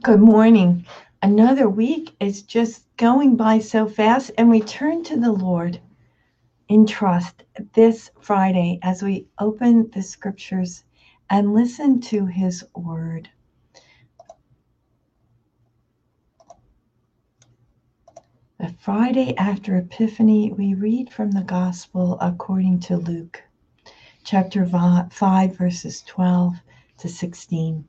Good morning. Another week is just going by so fast, and we turn to the Lord in trust this Friday as we open the scriptures and listen to his word. The Friday after Epiphany, we read from the Gospel according to Luke, chapter 5, verses 12 to 16.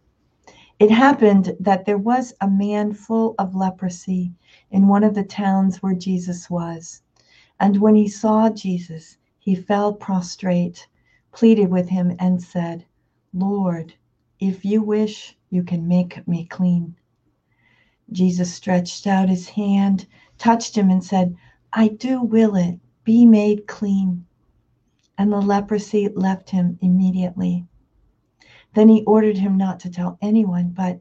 It happened that there was a man full of leprosy in one of the towns where Jesus was. And when he saw Jesus, he fell prostrate, pleaded with him, and said, Lord, if you wish, you can make me clean. Jesus stretched out his hand, touched him, and said, I do will it, be made clean. And the leprosy left him immediately. Then he ordered him not to tell anyone, but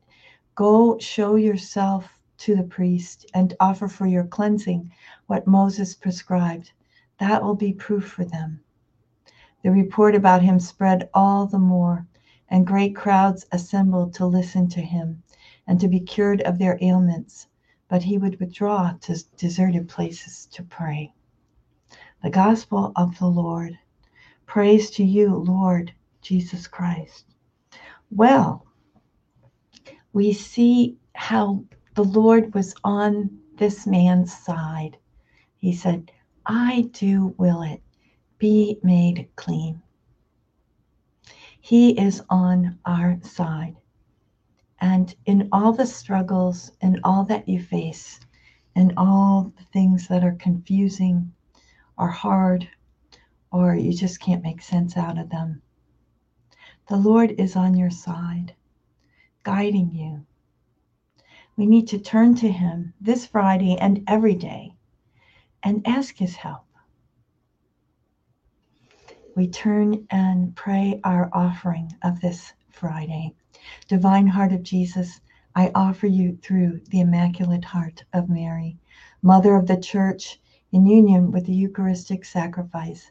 go show yourself to the priest and offer for your cleansing what Moses prescribed. That will be proof for them. The report about him spread all the more, and great crowds assembled to listen to him and to be cured of their ailments. But he would withdraw to deserted places to pray. The Gospel of the Lord. Praise to you, Lord Jesus Christ. Well, we see how the Lord was on this man's side. He said, I do will it, be made clean. He is on our side. And in all the struggles and all that you face, and all the things that are confusing or hard, or you just can't make sense out of them, the Lord is on your side, guiding you. We need to turn to Him this Friday and every day and ask His help. We turn and pray our offering of this Friday. Divine Heart of Jesus, I offer you through the Immaculate Heart of Mary, Mother of the Church, in union with the Eucharistic sacrifice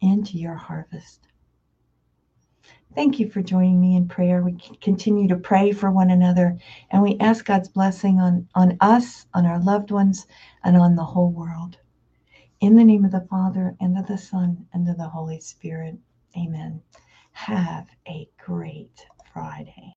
into your harvest. Thank you for joining me in prayer. We continue to pray for one another and we ask God's blessing on, on us, on our loved ones, and on the whole world. In the name of the Father, and of the Son, and of the Holy Spirit. Amen. Have a great Friday.